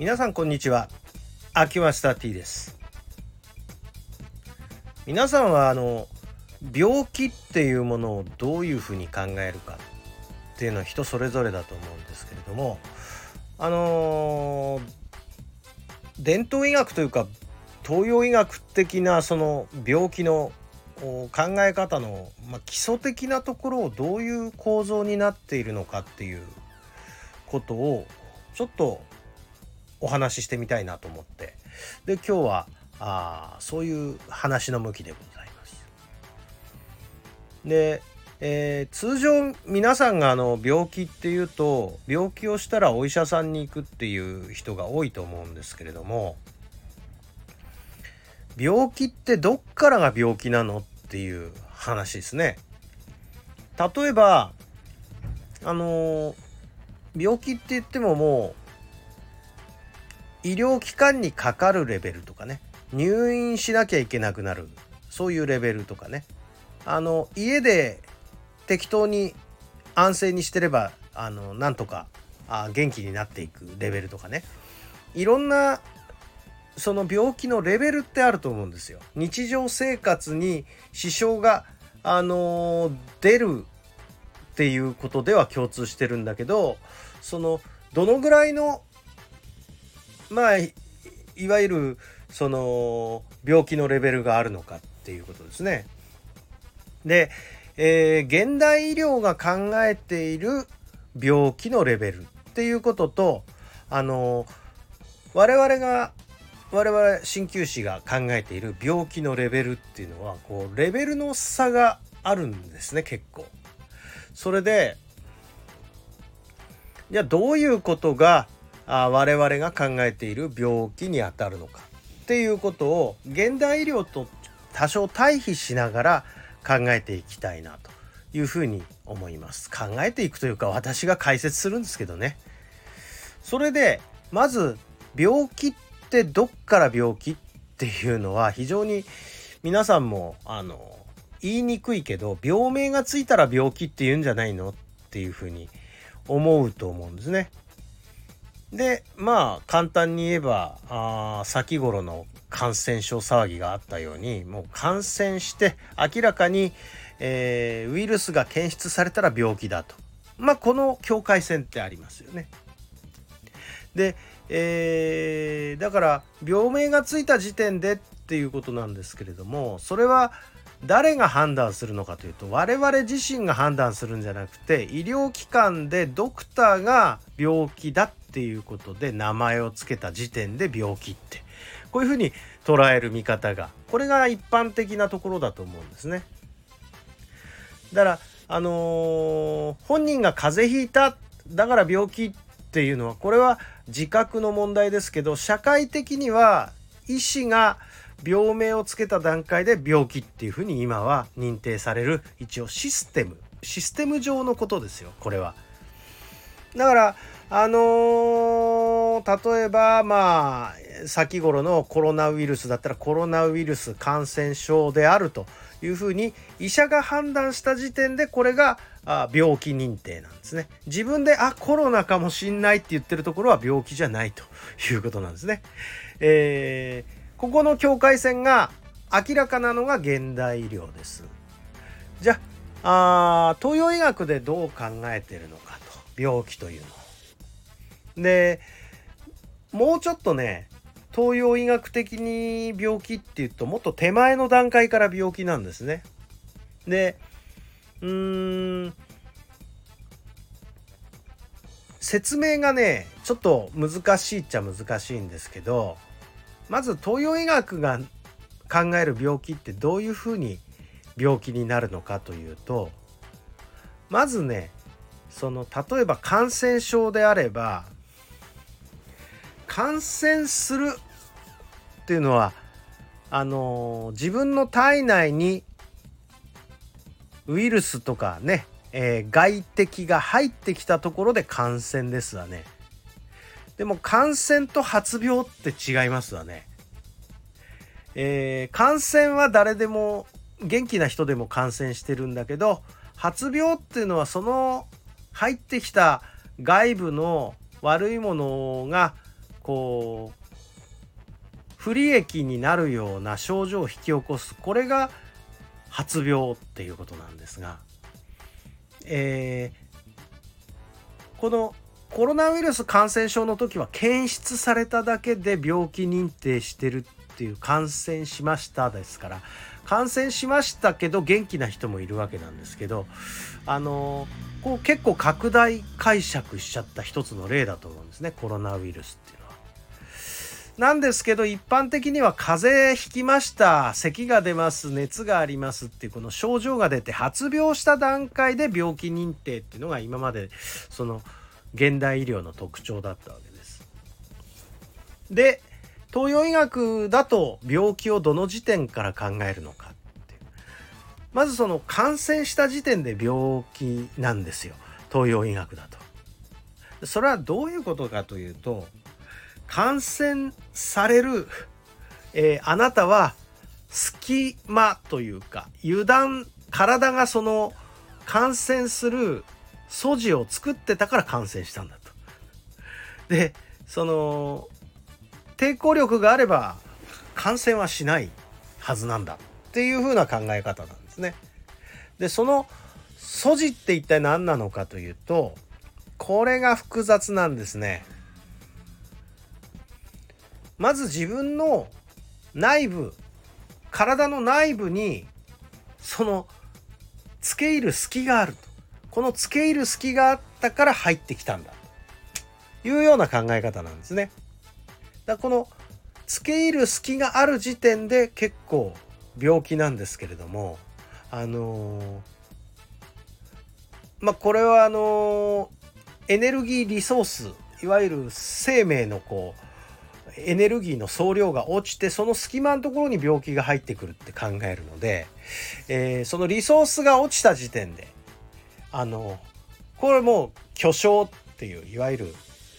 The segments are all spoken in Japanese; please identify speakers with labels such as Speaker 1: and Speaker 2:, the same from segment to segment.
Speaker 1: 皆さんこんにちは。秋マスター T です。皆さんはあの病気っていうものをどういうふうに考えるかっていうのは人それぞれだと思うんですけれどもあのー、伝統医学というか東洋医学的なその病気の考え方の、まあ、基礎的なところをどういう構造になっているのかっていうことをちょっとお話ししてみたいなと思ってで今日はあそういう話の向きでございます。で、えー、通常皆さんがあの病気っていうと病気をしたらお医者さんに行くっていう人が多いと思うんですけれども病気ってどっからが病気なのっていう話ですね。例えばあの病気って言ってももう医療機関にかかるレベルとかね入院しなきゃいけなくなるそういうレベルとかねあの家で適当に安静にしてればあのなんとかあ元気になっていくレベルとかねいろんなその病気のレベルってあると思うんですよ。日常生活に支障があの出るっていうことでは共通してるんだけどそのどのぐらいのまあいわゆるその病気のレベルがあるのかっていうことですね。で、えー、現代医療が考えている病気のレベルっていうこととあの我々が我々鍼灸師が考えている病気のレベルっていうのはこうレベルの差があるんですね結構。それでじゃあどういうことがあ我々が考えている病気にあたるのかっていうことを現代医療と多少対比しながら考えていきたいなというふうに思います。考えていくというか私が解説するんですけどね。それでまず病気ってどっから病気っていうのは非常に皆さんもあの言いにくいけど病名がついたら病気って言うんじゃないのっていうふうに思うと思うんですね。でまあ簡単に言えばあ先頃の感染症騒ぎがあったようにもう感染して明らかに、えー、ウイルスが検出されたら病気だとまあこの境界線ってありますよね。で、えー、だから病名がついた時点でっていうことなんですけれどもそれは誰が判断するのかというと我々自身が判断するんじゃなくて医療機関でドクターが病気だっていうことで名前を付けた時点で病気ってこういうふうに捉える見方がこれが一般的なところだと思うんですね。だからあのー、本人が風邪ひいただから病気っていうのはこれは自覚の問題ですけど社会的には医師が病名をつけた段階で病気っていうふうに今は認定される一応システムシステム上のことですよこれは。だからあのー、例えばまあ先頃のコロナウイルスだったらコロナウイルス感染症であるというふうに医者が判断した時点でこれがあ病気認定なんですね。自分であコロナかもしんないって言ってるところは病気じゃないということなんですね。えーここの境界線が明らかなのが現代医療です。じゃあ東洋医学でどう考えてるのかと病気というのをでもうちょっとね東洋医学的に病気っていうともっと手前の段階から病気なんですね。でうーん説明がねちょっと難しいっちゃ難しいんですけどまず東洋医学が考える病気ってどういうふうに病気になるのかというとまずねその例えば感染症であれば感染するっていうのはあの自分の体内にウイルスとかね、えー、外敵が入ってきたところで感染ですわね。でも感染と発病って違いますわね。えー、感染は誰でも元気な人でも感染してるんだけど発病っていうのはその入ってきた外部の悪いものがこう不利益になるような症状を引き起こすこれが発病っていうことなんですが、えー、このコロナウイルス感染症の時は検出されただけで病気認定してるっていう感染しましたですから感染しましたけど元気な人もいるわけなんですけどあのこう結構拡大解釈しちゃった一つの例だと思うんですねコロナウイルスっていう。なんですけど一般的には風邪ひきました咳が出ます熱がありますっていうこの症状が出て発病した段階で病気認定っていうのが今までその現代医療の特徴だったわけです。で東洋医学だと病気をどの時点から考えるのかってまずその感染した時点で病気なんですよ東洋医学だと。それはどういうことかというと感染される、えー、あなたは隙間というか油断体がその感染する素地を作ってたから感染したんだと。でその抵抗力があれば感染はしないはずなんだっていう風な考え方なんですね。でその素地って一体何なのかというとこれが複雑なんですね。まず自分の内部体の内部にその付け入る隙があるとこの付け入る隙があったから入ってきたんだというような考え方なんですね。だこの付け入る隙がある時点で結構病気なんですけれどもあのー、まあこれはあのー、エネルギーリソースいわゆる生命のこうエネルギーの総量が落ちてその隙間のところに病気が入ってくるって考えるので、えー、そのリソースが落ちた時点であのこれもう巨匠っていういわゆる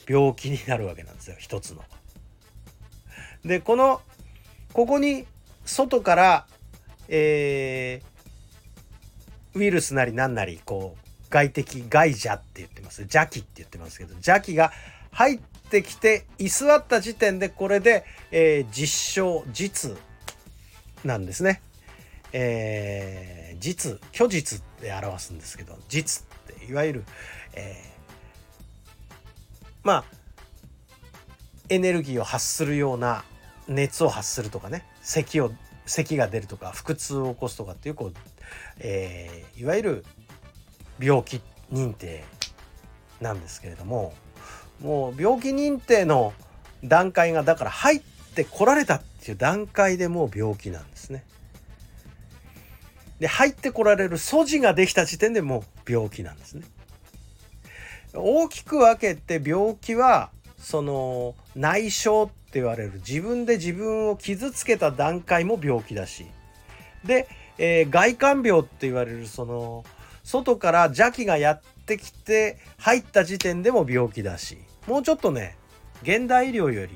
Speaker 1: 病気になるわけなんですよ一つの。でこのここに外から、えー、ウイルスなり何なりこう外敵外邪って言ってます邪気って言ってますけど邪気が入ってきて居座った時点でこれで、えー、実証実なんですね。えー、実虚実って表すんですけど実っていわゆる、えー、まあエネルギーを発するような熱を発するとかね咳を咳が出るとか腹痛を起こすとかっていうこう、えー、いわゆる病気認定なんですけれどももう病気認定の段階がだから入ってこられたっていう段階でもう病気なんですね。で入ってこられる素地ができた時点でもう病気なんですね。大きく分けて病気はその内傷って言われる自分で自分を傷つけた段階も病気だしで、えー、外観病って言われるその外から邪気がやってきて入った時点でも病気だしもうちょっとね現代医療より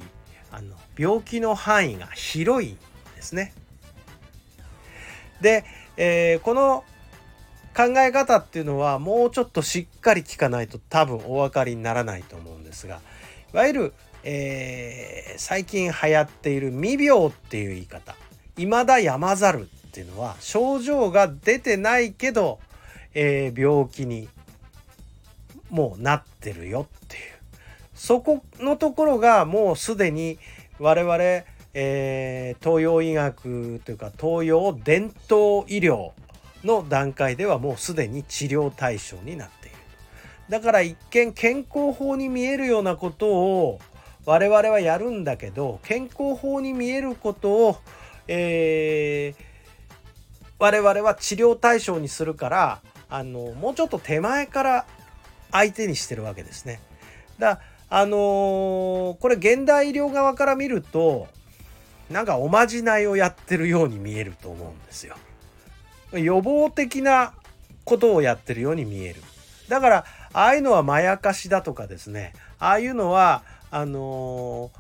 Speaker 1: あの病気の範囲が広いんですね。でえー、この考え方っていうのはもうちょっとしっかり聞かないと多分お分かりにならないと思うんですがいわゆる、えー、最近流行っている未病っていう言い方未だやまざるっていうのは症状が出てないけど、えー、病気にもうなってるよっていうそこのところがもうすでに我々えー、東洋医学というか東洋伝統医療の段階ではもうすでに治療対象になっているだから一見健康法に見えるようなことを我々はやるんだけど健康法に見えることを、えー、我々は治療対象にするからあのもうちょっと手前から相手にしてるわけですね。だあのー、これ現代医療側から見るとなんかおまじないをやってるように見えると思うんですよ。予防的なことをやってるように見える。だからああいうのはまやかしだとかですねああいうのはあのー、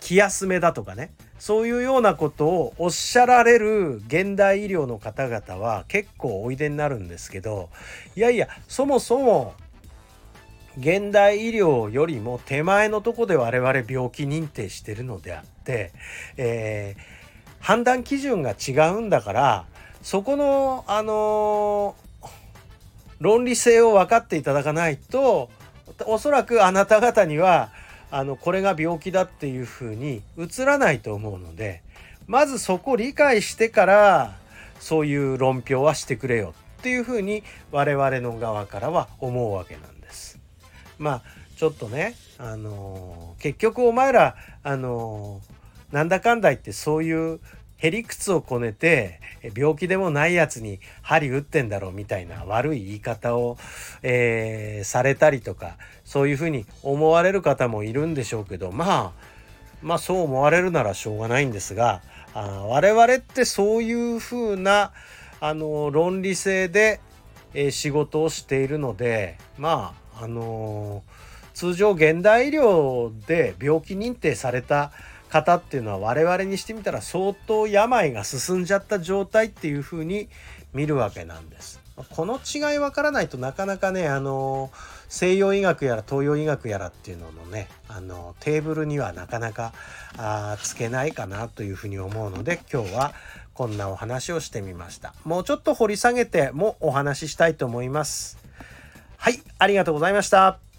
Speaker 1: 気休めだとかねそういうようなことをおっしゃられる現代医療の方々は結構おいでになるんですけどいやいやそもそも現代医療よりも手前のとこで我々病気認定してるのであって、えー、判断基準が違うんだからそこのあのー、論理性を分かっていただかないとおそらくあなた方にはあのこれが病気だっていうふうに映らないと思うのでまずそこ理解してからそういう論評はしてくれよっていうふうに我々の側からは思うわけなんです。まあちょっとねあのー、結局お前らあのー、なんだかんだ言ってそういうへりくつをこねて病気でもないやつに針打ってんだろうみたいな悪い言い方を、えー、されたりとかそういうふうに思われる方もいるんでしょうけどまあまあそう思われるならしょうがないんですがあ我々ってそういうふうなあの論理性で、えー、仕事をしているのでまああのー、通常現代医療で病気認定された方っていうのは我々にしてみたら相当病が進んじゃった状態っていうふうに見るわけなんです。この違い分からないとなかなかねあの西洋医学やら東洋医学やらっていうののねあのテーブルにはなかなかあつけないかなというふうに思うので今日はこんなお話をしてみましたもうちょっと掘り下げてもお話ししたいと思いますはいありがとうございました。